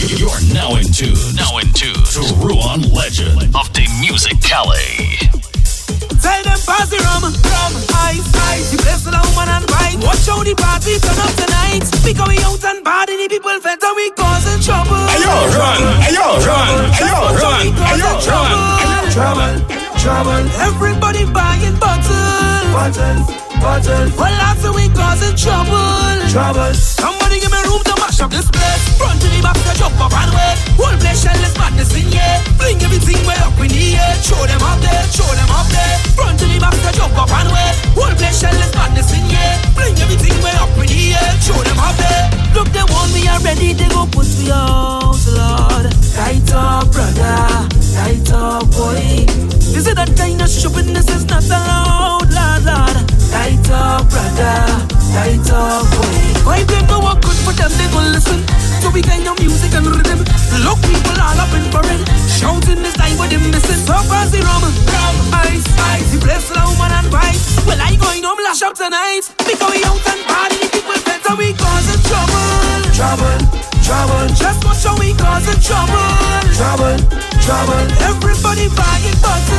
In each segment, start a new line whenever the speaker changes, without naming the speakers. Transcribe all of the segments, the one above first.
You're now in tune. Now in tune to Ruan Legend of the Music Calais.
Tell them pass the rum, rum, ice, ice. You bless the woman and right. Watch how the party turn up tonight. Because we out and party, the people fed and we causing trouble.
Hey yo, run! Hey yo, run! Hey yo, run! Hey yo, run!
Trouble, trouble. Everybody buying bottles, bottles, bottles. Well, after we causing trouble, trouble. Somebody mash this place. Front to the back, to jump up and wait. Whole place shell is madness in here. Fling everything way up in the air. Show them up there, show them up there. Front to the back, to jump up and wait. Whole place shell is madness in here. Fling everything way up in the air. Show them up there. Look, they want me already. They go put me out, Lord. Tight up, brother. Tight up, boy. This is that kind of. This is not allowed, Lord, Lord. Tight up, brother. Tight up, boy. Why them no work good for them? They gon' listen to we kind of music and rhythm. Look, people all up in foreign. Shouting this time, but them missing. So pass the rum, rum, ice, ice. The place the woman and vice. Well, I going home lash up tonight. Because we out and party. People better we causing trouble. Trouble, trouble. Just watch how we causing trouble. Trouble, trouble. Everybody buying bottle.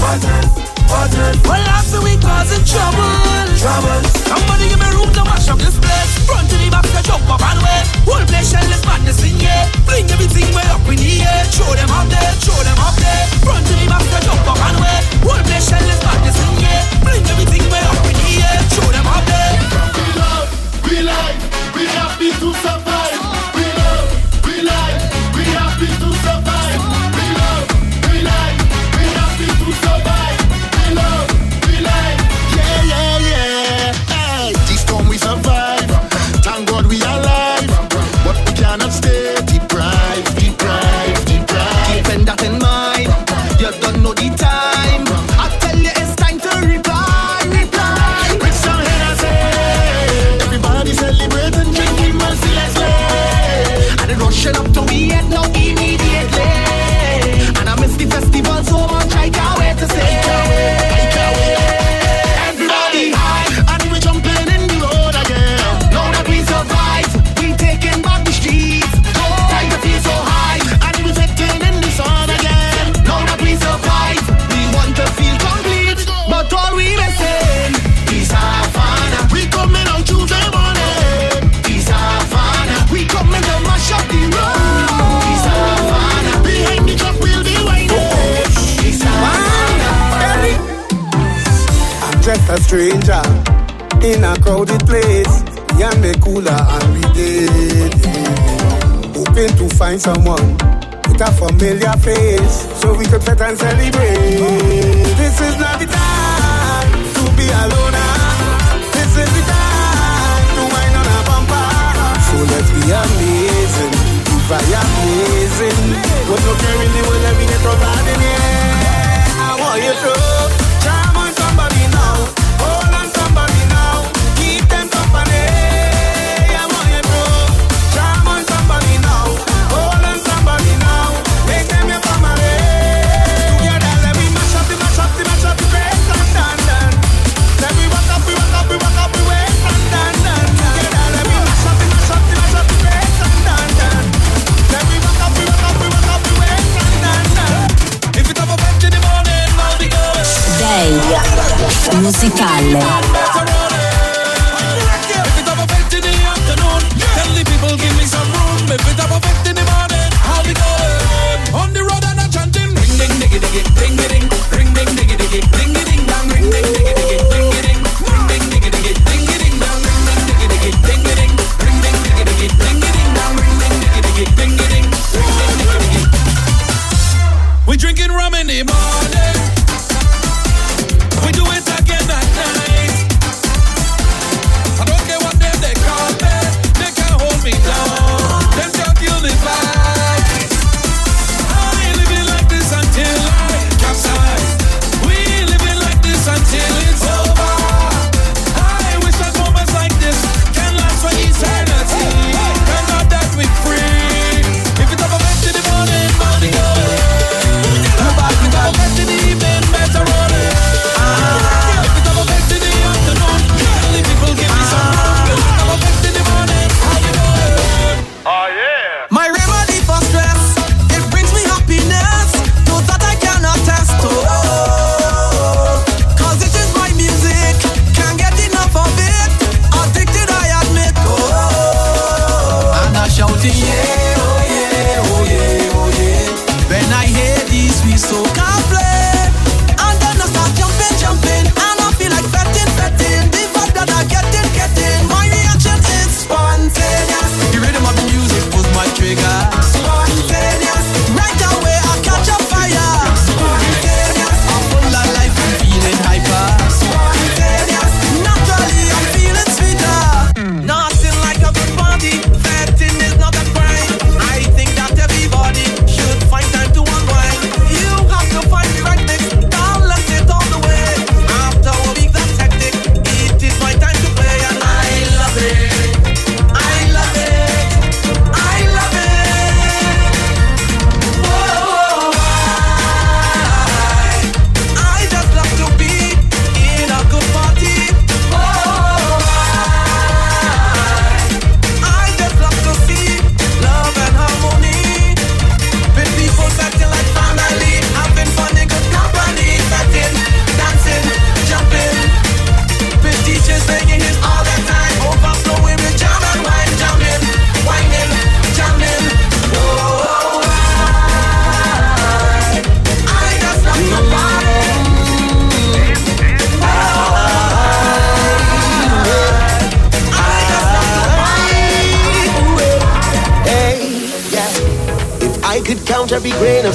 Bottle, bottle. Well, after we causing trouble. Trouble. Somebody give me room to mash up this place. Front to the back, to jump up and wait. Whole place shell is madness in here. Bring everything way up in the air. Show them up there, show them up there. Front to the back, to jump up and wait. Whole place shell is madness in here. Bring everything way up in the air. Show them up there.
We love, we like, we happy to survive.
Find someone with a familiar face so we could fit and celebrate. This is not the time to be alone. This is the time to wind on a bumper. So let's be amazing. If I amazing, what no caring the world let me get out in here. I want you to
musicale.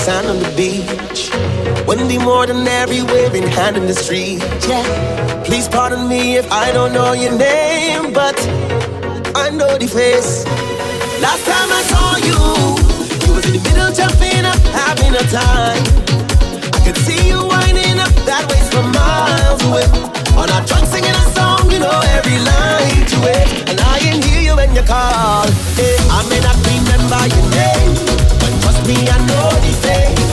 Sand on the beach. wouldn't be more than every waving hand in the street. Yeah. Please pardon me if I don't know your name, but I know the face. Last time I saw you, you was in the middle jumping up, having a time. I could see you winding up that way for miles away. On our trunk singing a song. You know every line to it, and I can hear you when you call. Hey, I may not remember your name, but trust me, I know the face.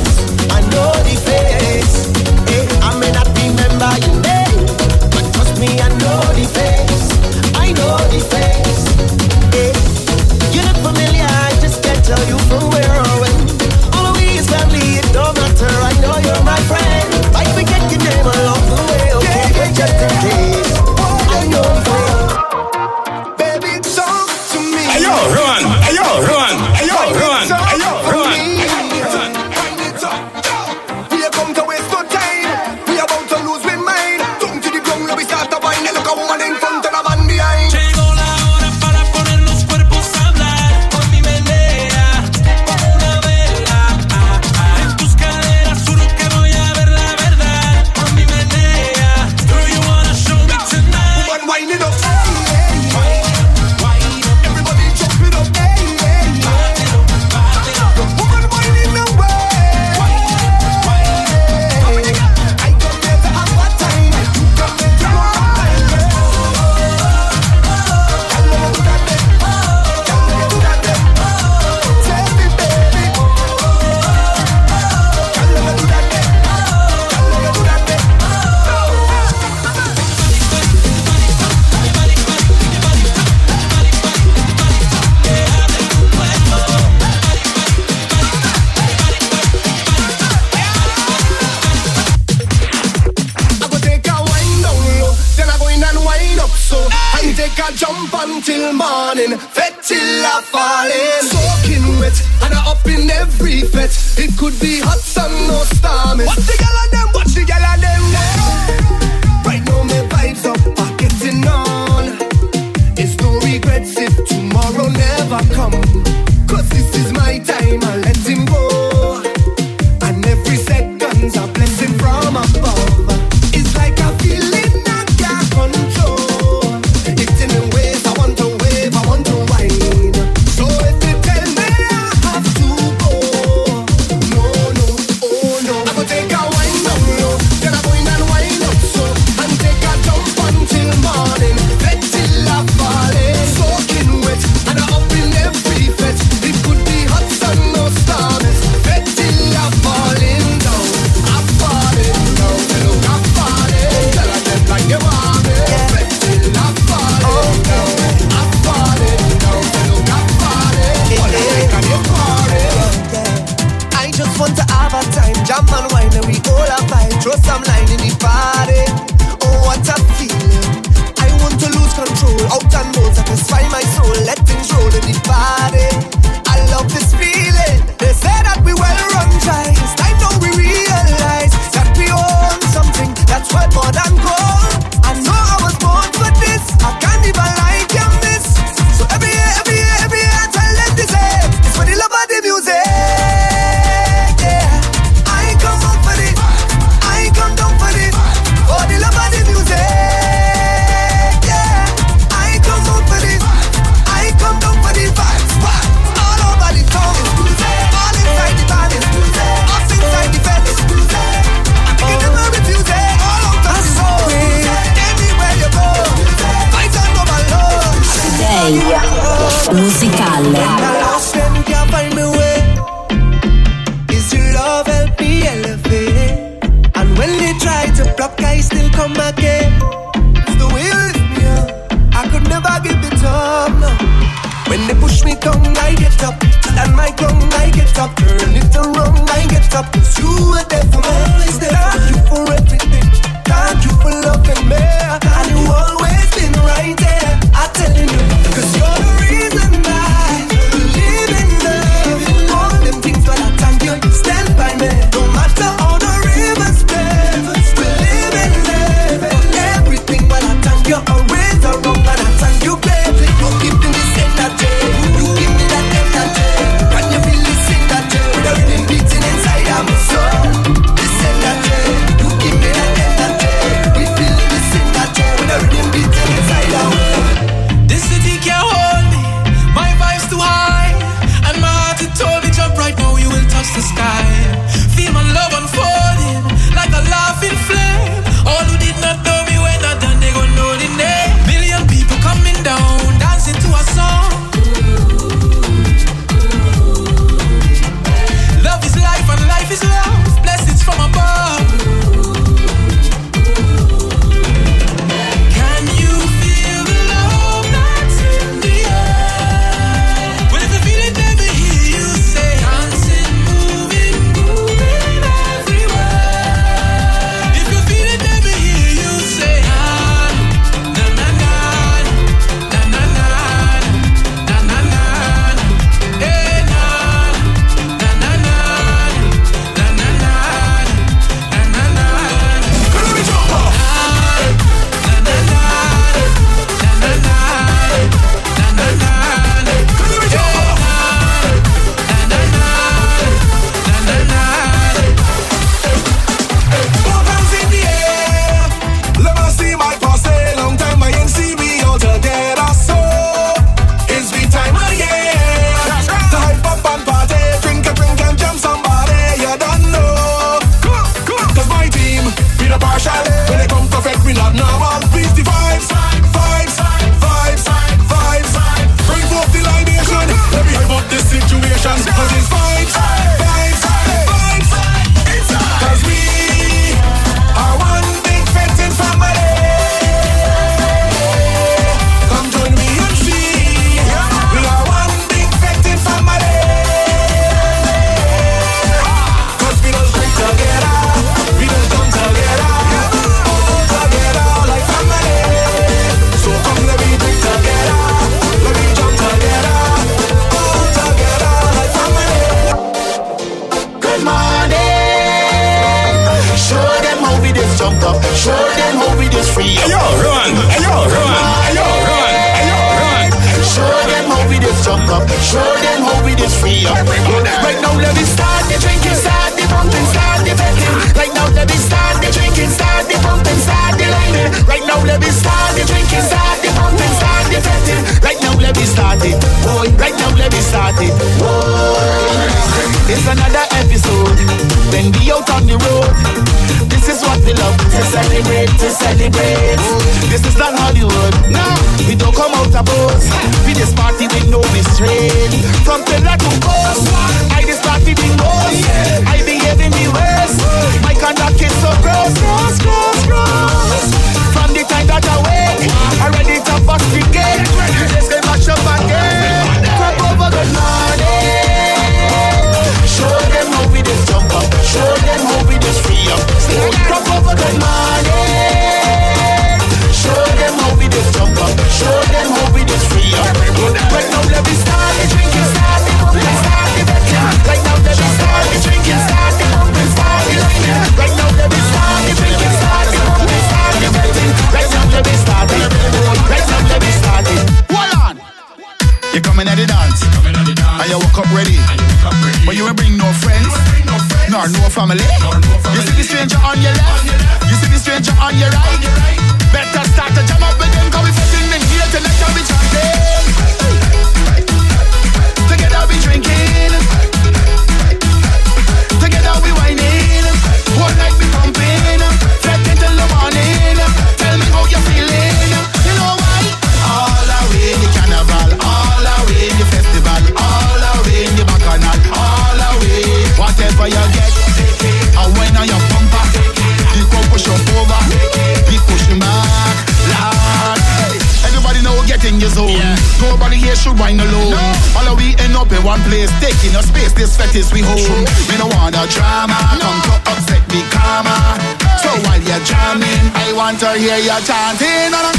justice we
hold. We don't want no drama, come to upset me karma. So while you're jamming, I want to hear you chanting.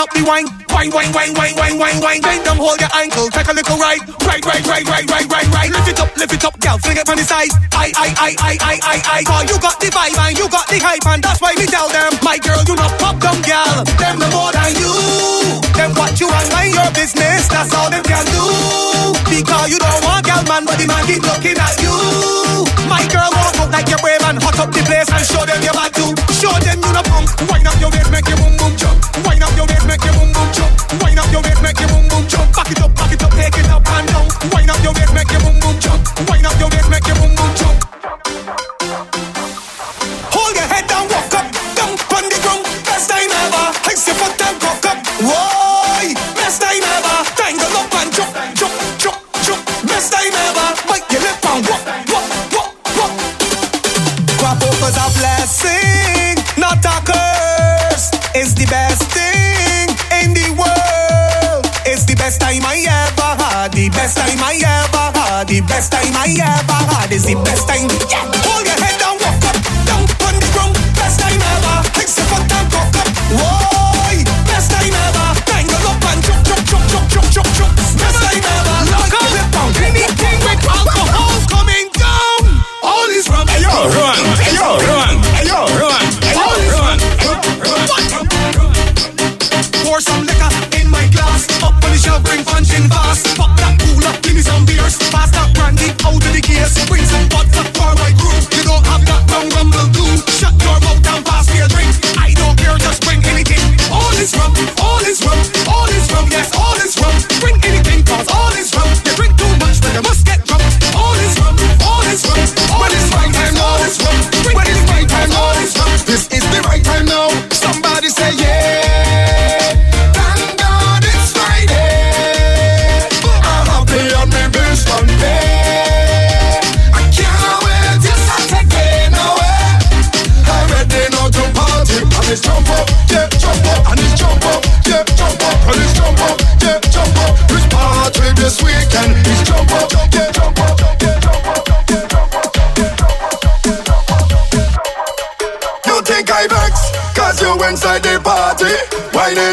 Up the wine. Wine,
wine, wine, wine, wine, wine, wine. Bend down, hold your ankle, take a little ride. Right, right, right, right, right, right, right. Lift it up, lift it up, girl, fling it from the side. I, I, I, I, I, I, I. Cause you got the vibe and you got the hype and that's why we tell them, my girl, you not pop them, girl. Them no more than you. Them what you and mind your business, that's all them can do. Because you don't want girl man, but the man keep looking at you. My girl walk out like you're brave and hot up the place and show them your bad too. Show them you no punk. Wind up your waist, make your boom boom jump.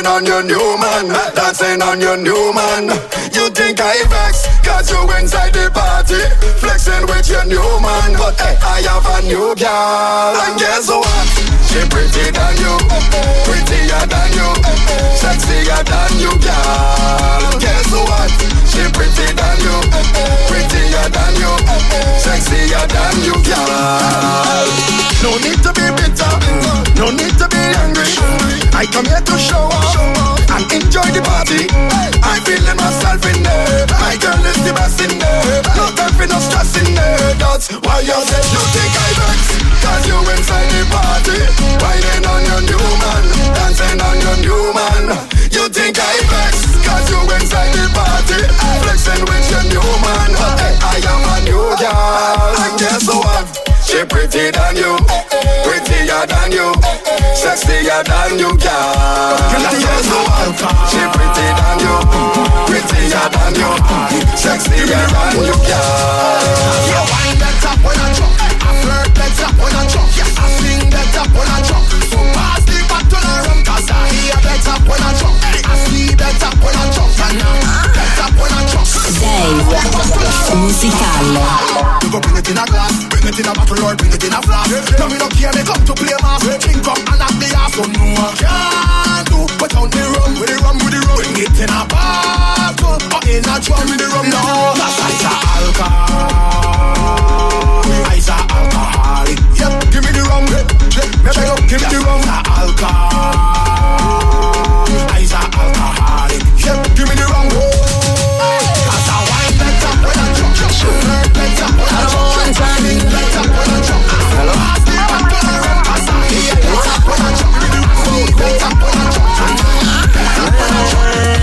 On your
new man Dancing on your new feeling myself in there. My girl is the best in there. No time for no stress in there. That's why you say you think I vex. Cause you inside the party Whining on your new man Dancing on your new man. You think I vex. Cause you inside the party Flexing with your new man. I am a new girl. And guess what? She pretty than you than you. Sexier than you, girl. Guess what? She pretty than you. Prettier than you. Sexier than you, girl. You wind that up when I drop I flirt that up when I drop I sing that up when I drop So pass the of rum Cause I hear that up when I drop I see that up when I drop And I that up
musicale.
You go bring it in a glass, bring it in a bottle or bring it in a flask. Now me don't care, me come to play mass. Drink up and knock the ass on no can do. Put on the rum, with the rum, with the rum. Bring it in a bottle or in a drum with the rum. No, that's ice alcohol. Ice alcoholic. Yep, give me the rum. Me beg up, give me the rum. Alcohol. Ice alcoholic. Yep, give me the rum show.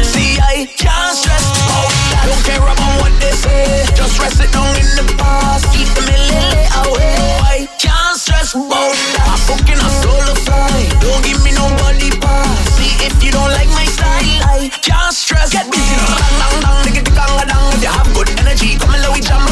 See, I can't stress about that. Don't care what they say. Just rest it down in the past. Keep the millilay away. I can't stress about that.
I'm booking a solo flight. Don't give me nobody pass. See, if you don't like my style, I can't stress. Get busy. Dang, dang, dang. Nigga, dang, dang. You have good energy we
jump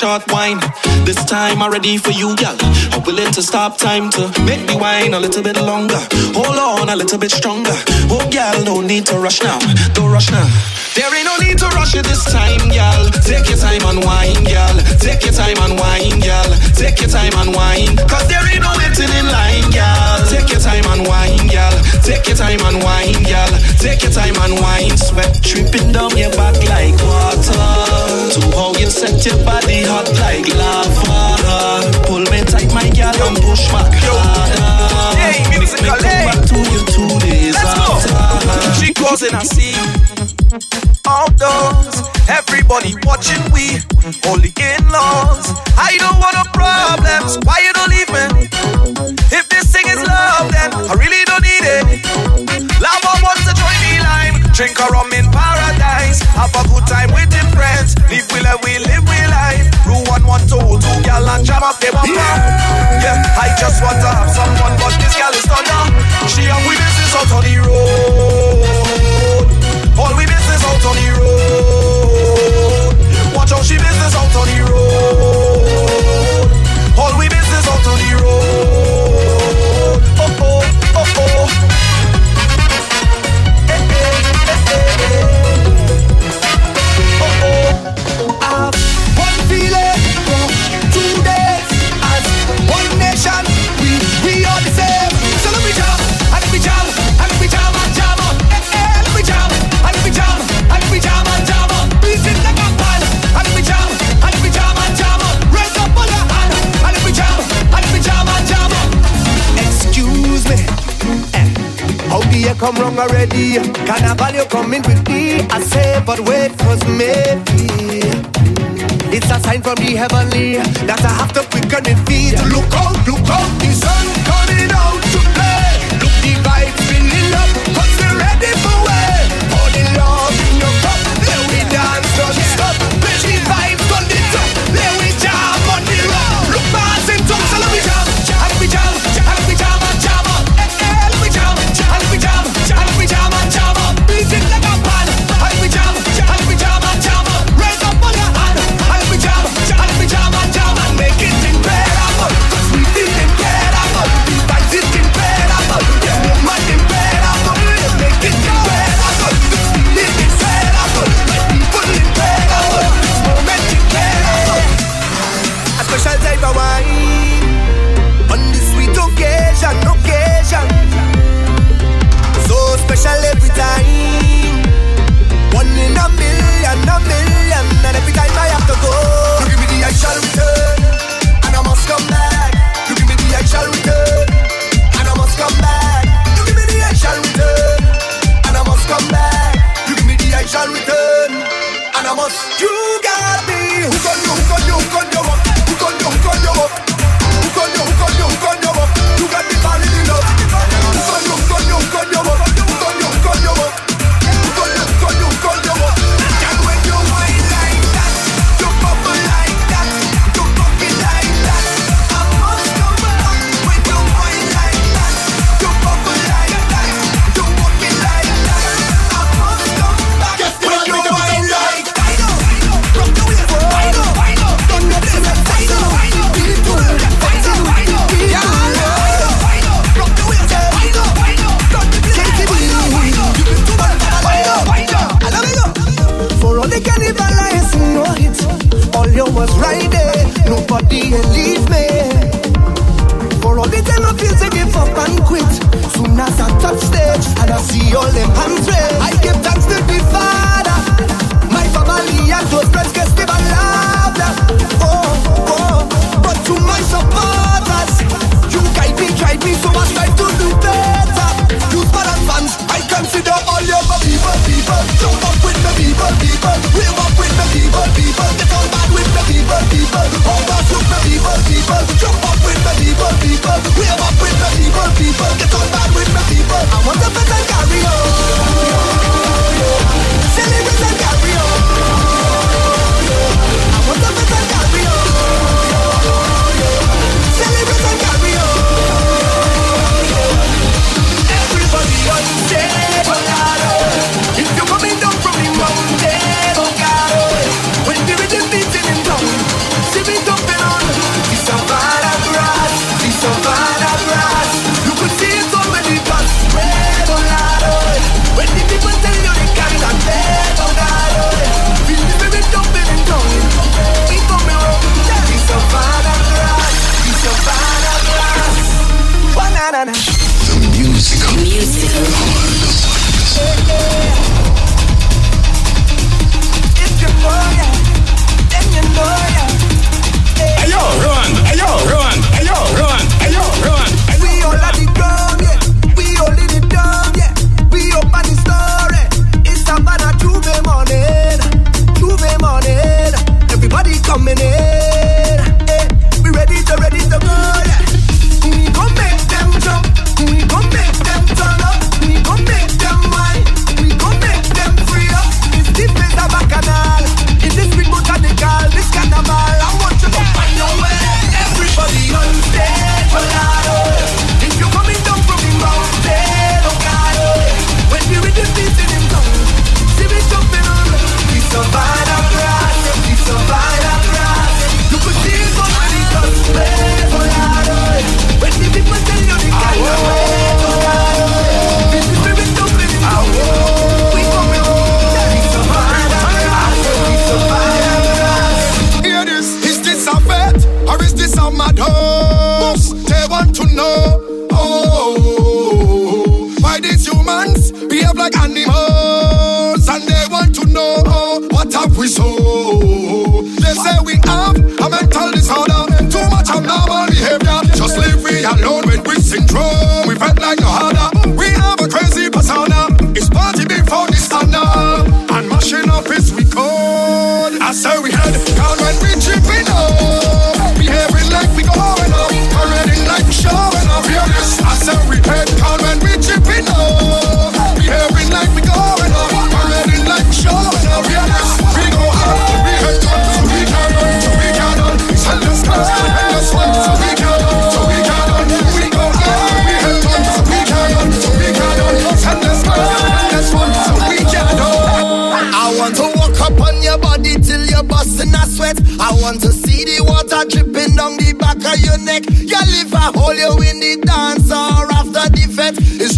short wine. This time I'm ready for you, gal. I'm willing to stop time to make me wine a little bit longer. Hold on a little bit stronger. Oh gal, no need to rush now. Don't rush now. There ain't no need to rush it this time, gal. Take your time and wine, gal. Take your time and wine, gal. Take your time and wine. Cause there ain't no waiting in line, gal. Take your time and wine, gal. Take your time and wine, gal. Take your time and wine. Sweat dripping down your back like water. To how you set your body hot like lava. Pull me tight, my gal, and push back harder.
Hey,
Make me
musical,
come back to you two days
Let's go.
after.
She goes in a sea. Outdoors, everybody watching we only in-laws. I don't want no problems. Why you don't leave drink a rum in paradise, have a good time with the friends. Live we live, we live we life. Rule one one two two, gal and jam up the bumper. Yeah, I just want to have someone, but this gal is thunder. She and we business out on the road. All we business out on the road. Come wrong already? Carnival, you coming with me. I say, but wait, cause maybe it's a sign from the heavenly that I have to quicken it feet. Look out, look out, the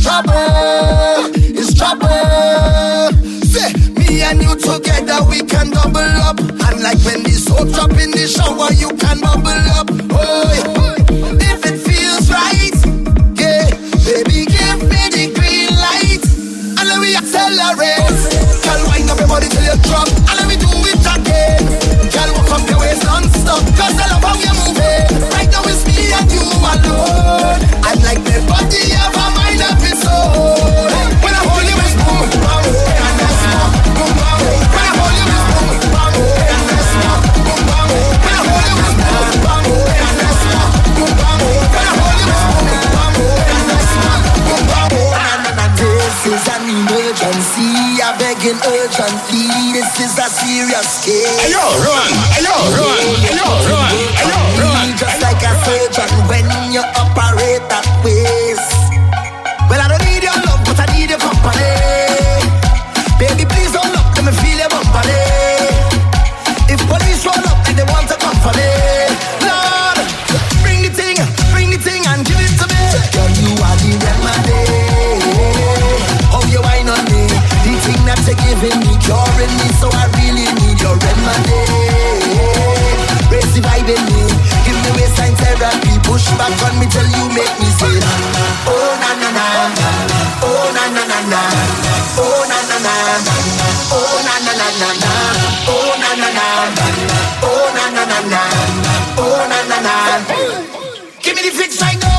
trouble, it's trouble. Say, me and you together, we can double up. And like when this soap drop in the shower, you can is a serious case.
Ayo, run, ayo, run, ayo, run, ayo, run.
she back on me tell you make me say Oh na na na, oh na na na na, oh na na na, oh na na na na oh na na na, oh na na na na, oh na na na. Give me the fix,
I know.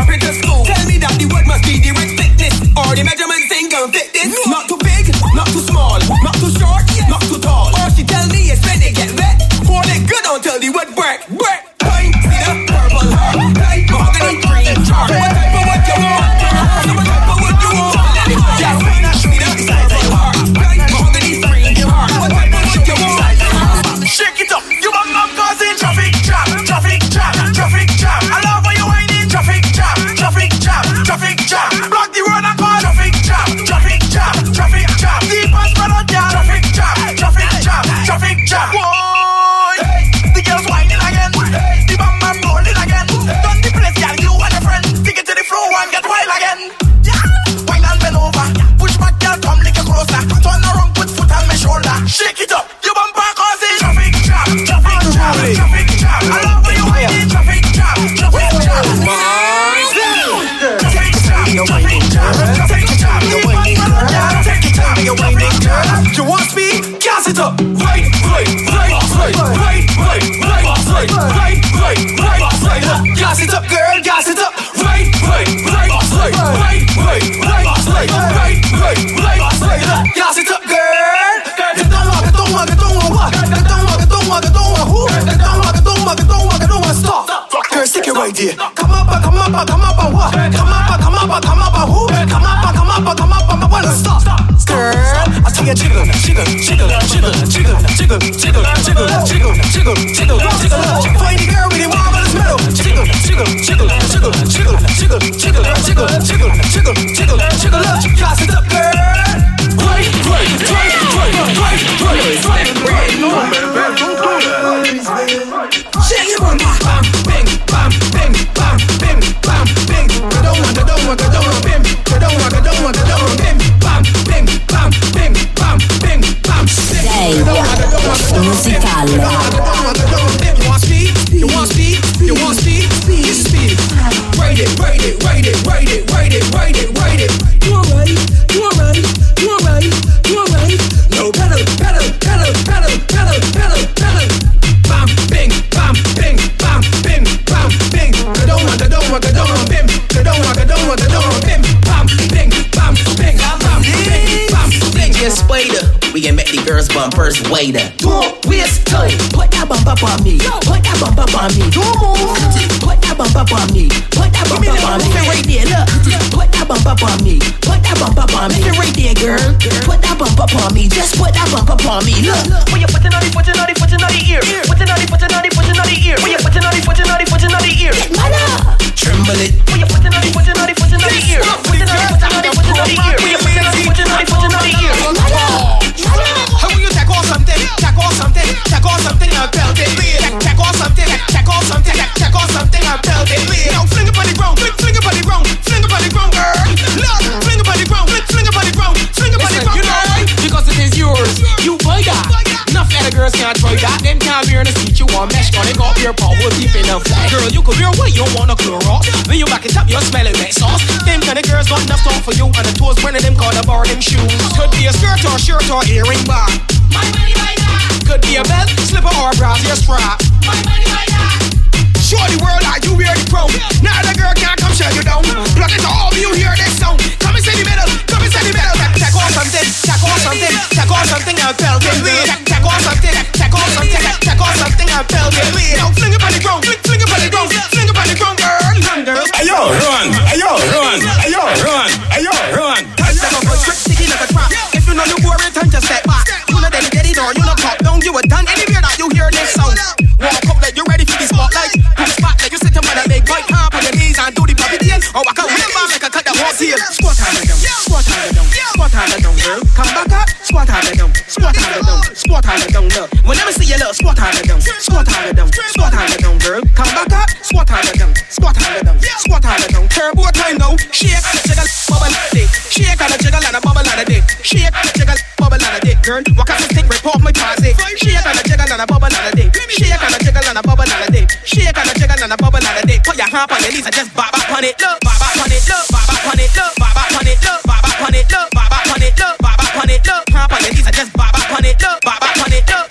Carpenter school. Tell me that the word must be the right thickness, or the measurement up. Right, right, right, right, right, right, right, right, right, right, right, right. Gas it up, girl. Gas it up. Right, right, right, right, right, right, right, right, right, right, right, right. Gas it up, girl. Get down, walk, get down, walk, get down, walk, get down, walk, get down, walk, get down, walk, who? Get It right there. Come up, come up, come up, what? Come up, come up, come up, who? Come up, come up, come up, come up, what? Stop, girl. I tell you, jiggle, jiggle, jiggle, jiggle, jiggle, jiggle, jiggle, jiggle, jiggle, jiggle, jiggle, jiggle. Find the girl with the marvelous metal. Jiggle, jiggle, jiggle, jiggle, jiggle, jiggle, jiggle, jiggle, jiggle, jiggle, jiggle, jiggle. Gas it up, girl. Right, right, right, right, right, right, right, right. Shake it, man. Bam,
Just wait Girls bumpers waiter. Don't waste time. Put that bump up on me. Put that bump up on me. Don't move. Put that bump up on me. Put that bump up on me. Right there, look. Put that bump up on me. Put that bump up on me. Right there, girl. Put that bump up on me. Just put that bump up on me. Look.
When you put it on the, put it on the, put it on the ear. Put it on the, put it on the, put it on the ear. When you put it on the, put it on the, put it on the ear.
Tremble it.
When you put it on the, put it on the, put it on the ear. Put it on the, put it on the, put it on the ear. When you put it on the, put it on the, put it on the ear.
Off something. Take off something and belt it. Take, take off something. Take off something. Take, take off something and belt it. Now fling it on the ground. Fling, fling it on the ground. Fling it on the ground, girl. Look, fling it on the ground. Fling, fling it on the ground. Fling it on the ground,
you know why? Because it is yours. You buy that. Enough other girls can't try that. Them can't wear the seat you want mesh. Gonna got your power deep enough. Girl, you could wear what you want to Clorox. When you back it up, you're smelling like sauce. Them kind of girls got enough time for you. And the toes when them call the bar them shoes. Could be a skirt or shirt or earring bar. My money buy that. Could be a belt, slipper or brassiere strap. My money.
Show the world how you wear the crown. Now the girl can't come shut you down. Block it all, you hear this sound. Come and say the middle, come and say the middle. Take off something, take off something, take off something and belt it. Take, take off something, take off something, take off something and belt it. Now fling it on the ground, fling, fling it on the ground, fling it on the ground, girl. girl.
Ayo, run, ayo, run, ayo, run, ayo, run.
Take a good trick, sticky like a trap. If you know you bore it, and just
sound, you a done anywhere that you hear this sound. Walk up
like you ready for the spotlight. Do the like you sit on a big bike, hop on your knees and do the poppy dance. Oh I can't far like a cut that won't see it. Squat harder down, squat harder down, squat harder down, girl. Come back up, squat harder down, squat harder down, squat harder down, look. Whenever see you look, squat harder down, squat harder down, squat harder down, girl. Come back up, squat harder down, squat harder down, squat harder down. Turbo time now, shake, jiggle, bubble, dick. Shake, jiggle, and a bubble, and a dick. Shake, and jiggle, bubble, and a dick, girl. Walk out the stick, report. Shake and a jiggle and
a bubble and a dip. Shake and a jiggle and a bubble and a dip. Shake and a jiggle and a bubble and a day. Put your hand on your knees and just bop bop on it. Look, bop bop on it. Look, bop bop on it. Look, bop bop on it. Look, bop bop on it. Look, bop
bop on it. Look, bop bop on it. Look, hand on your knees and just bop bop on it. Look, bop bop on it.
Look.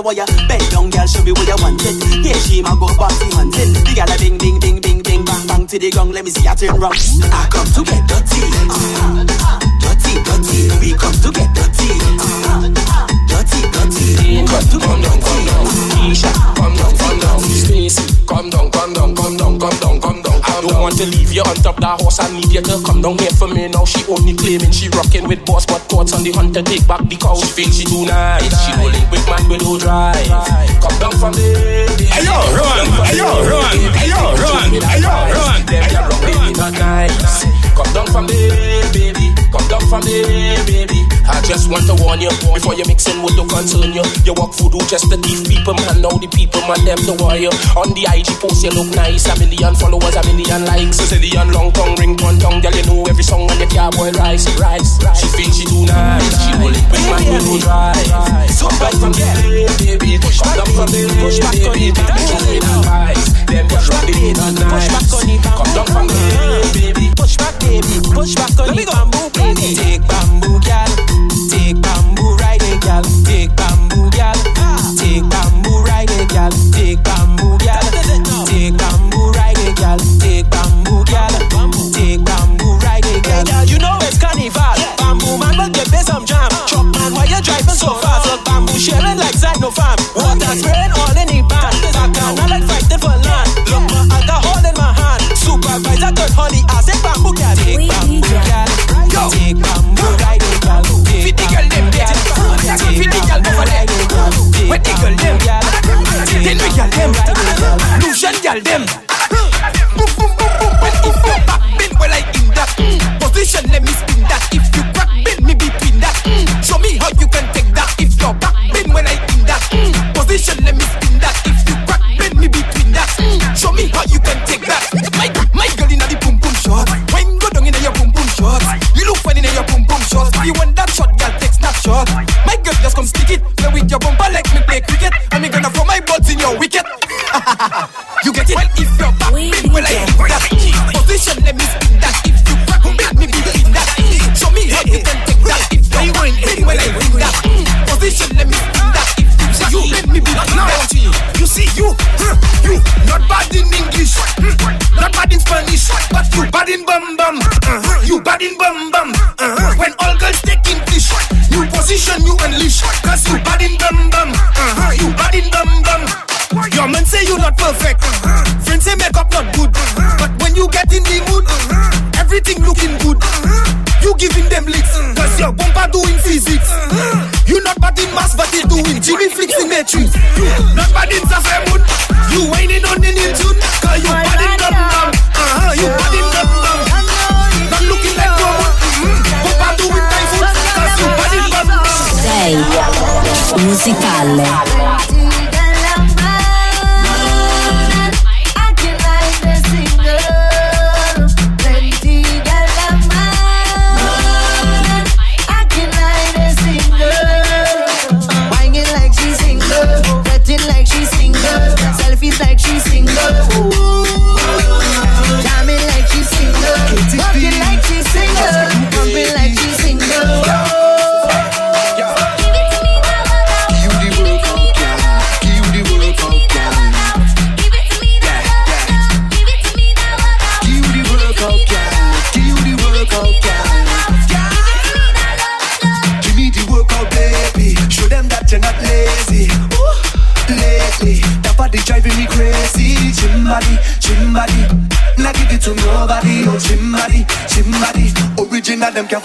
the wire. Bend down, girl, show me what you want it. Yeah, she ma go party hunting. The girl a bing, bing, bing, bing, bing, bang, bang
to the gong. Let me see her turn round. I come to get dirty. Uh-huh. Come
down. Don't want to leave you on top that horse. I need you to come down here for me now. She only claiming she rocking with boss, but thoughts on the hunter take back the cow. She feels she too nice. She no link with man with no drive. Come down from there.
Hey yo, run! Hey yo, run! Hey yo, run! Hey yo, run!
Them ya rock baby not nice. Come down from there, baby. Come down from there, baby. I just want to warn you before you mixing with the concern you. You walk voodoo just to thief people, man. Now the people, man, them the warrior. On the IG post, you look nice. A million followers, a million likes. A zillion long tongue, ring one tongue. Girl, you know every song on your car, boy, rise, rise. She feels she too nice. She will link with with no drive. Come down from there, baby. Come down from there, push back on it. Them ya rock baby not nice. Come down from there, baby.
Push back, baby. Push back on the bamboo, baby. Take bamboo, gal. Take bamboo, ride it, gal. Take bamboo, gal. Take bamboo, ride it, gal. Take bamboo, gal. Take bamboo, ride it, gal. Take bamboo, gal. Take bamboo, ride it, gal. Hey, gal, you know it's carnival. Bamboo man will give me some jam. Truck man, why you driving so fast? Look, bamboo sharing like farm. Water spraying all in the band. Bacana like fighting for land. Look, my alcohol in my hand. Supervisor good honey, I say bamboo gal. Take bamboo. Take bamboo ride it
girl them get it. Fit the girl over there. Where the girl them? Tell me girl them. Lucian girl them. Boom boom boom boom. Well if back bend well I in that position, let me spin that. If you crack bend me between that. Show me how you can take that. If your back bend well I in that position, let me you want that shot, girl, take snapshot. My girl just come stick it. Play with your bumper like me play cricket. And me gonna throw my balls in your wicket. you get it? Well, if your back bend well I in that position, let me spin that. If you crack bend me between that. Show me how you can take that. If your back well I in that position, let me spin that. If you you bend me between that.
You see, you, you, not bad in English, not bad in Spanish, but you bad in bum bad in bum bum. Uh-huh. When all girls take English, you position, you unleash, cause you bad in bum bum. Uh-huh, you bad in bum bum. Your man say you not perfect, uh-huh. friends say makeup not good, uh-huh. but when you get in the mood, uh-huh. everything looking good. You giving them licks, cause your bumper doing physics. You not bad in mass, but you doing Jimmy flicks in matrix. You not bad in Safari
musicalle. Original, them can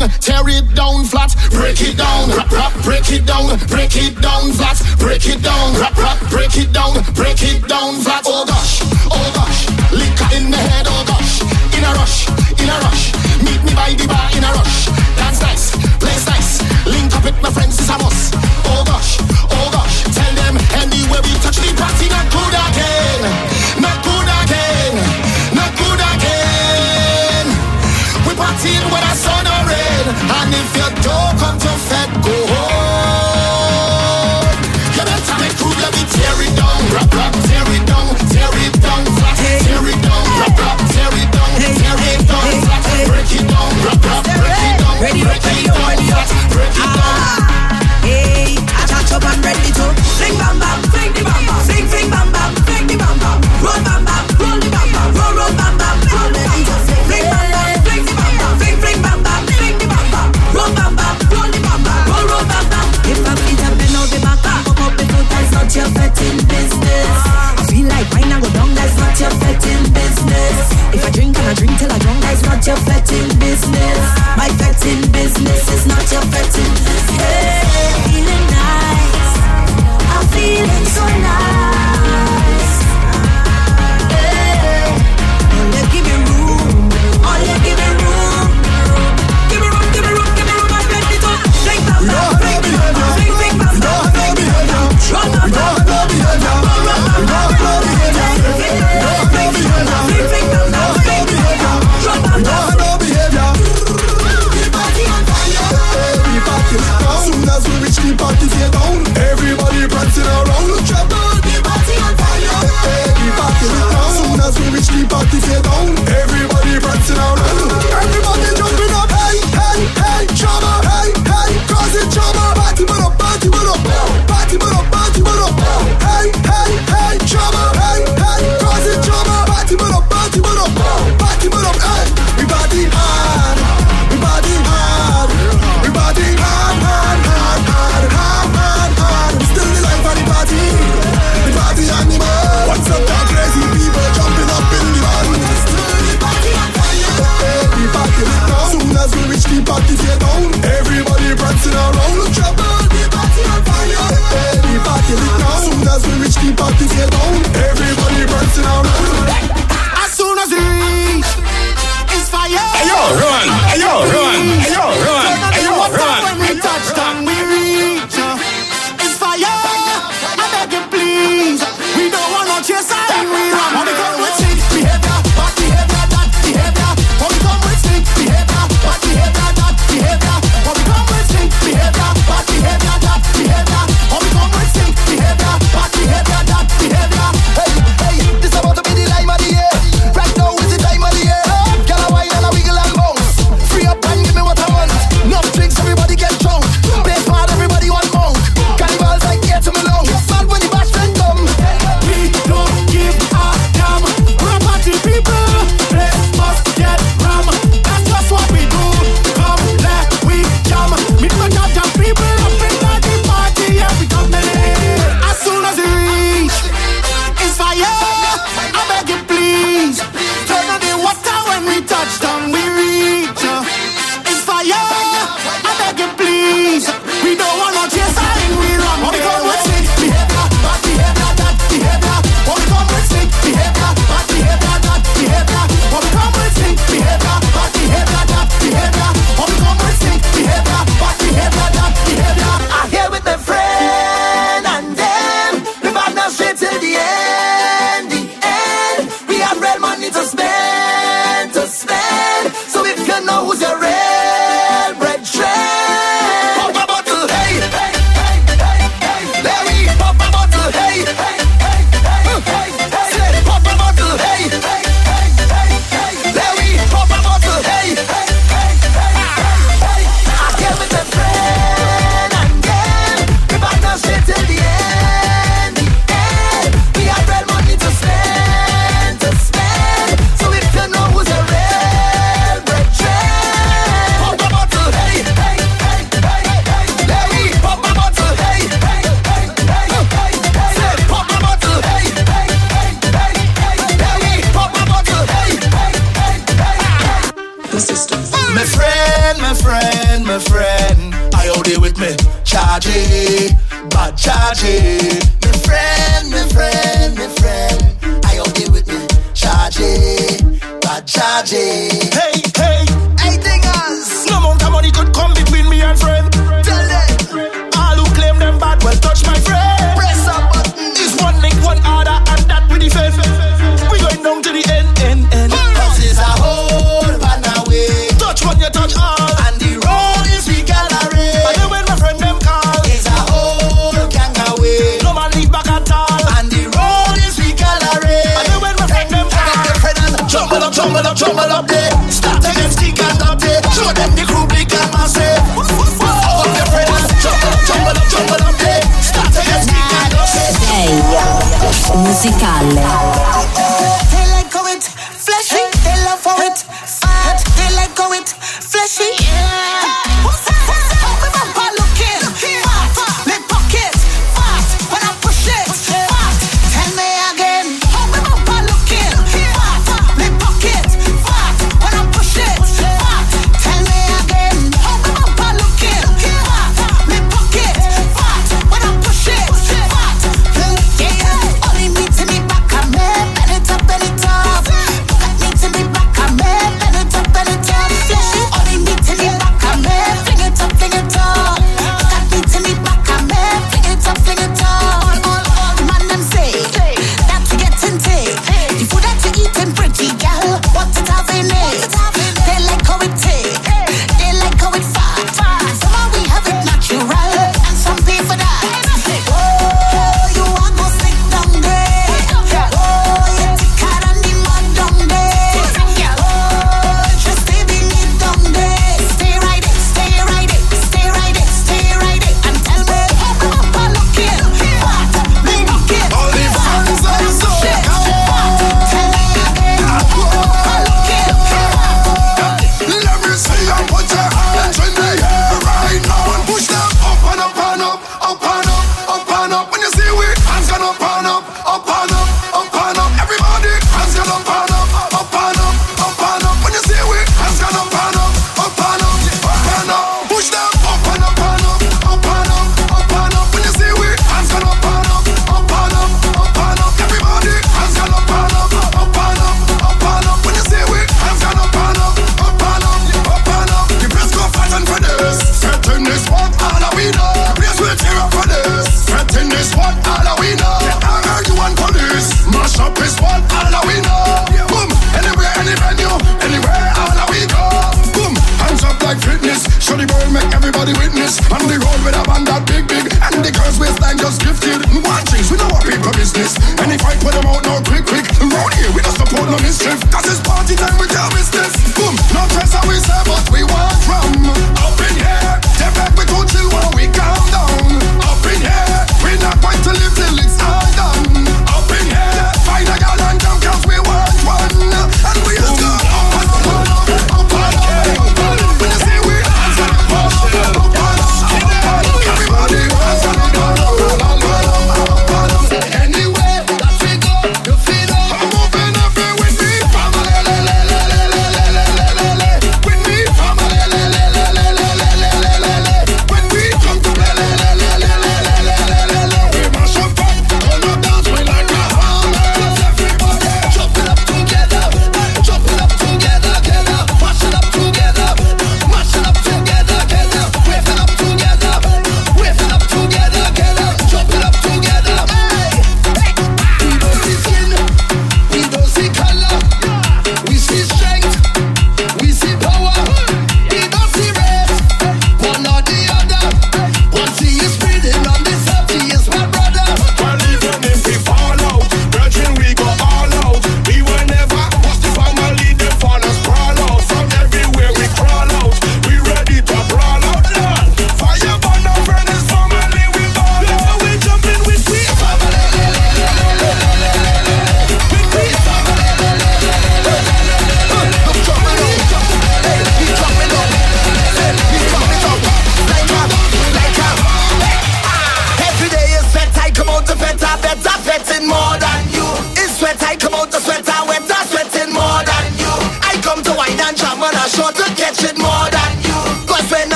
down, tear it down flat, break it down, rap, rap, break it down, break it down flat, break it down, rap, rap, break it down, break it down flat. Oh gosh, oh gosh, liquor in the head, oh gosh, in a rush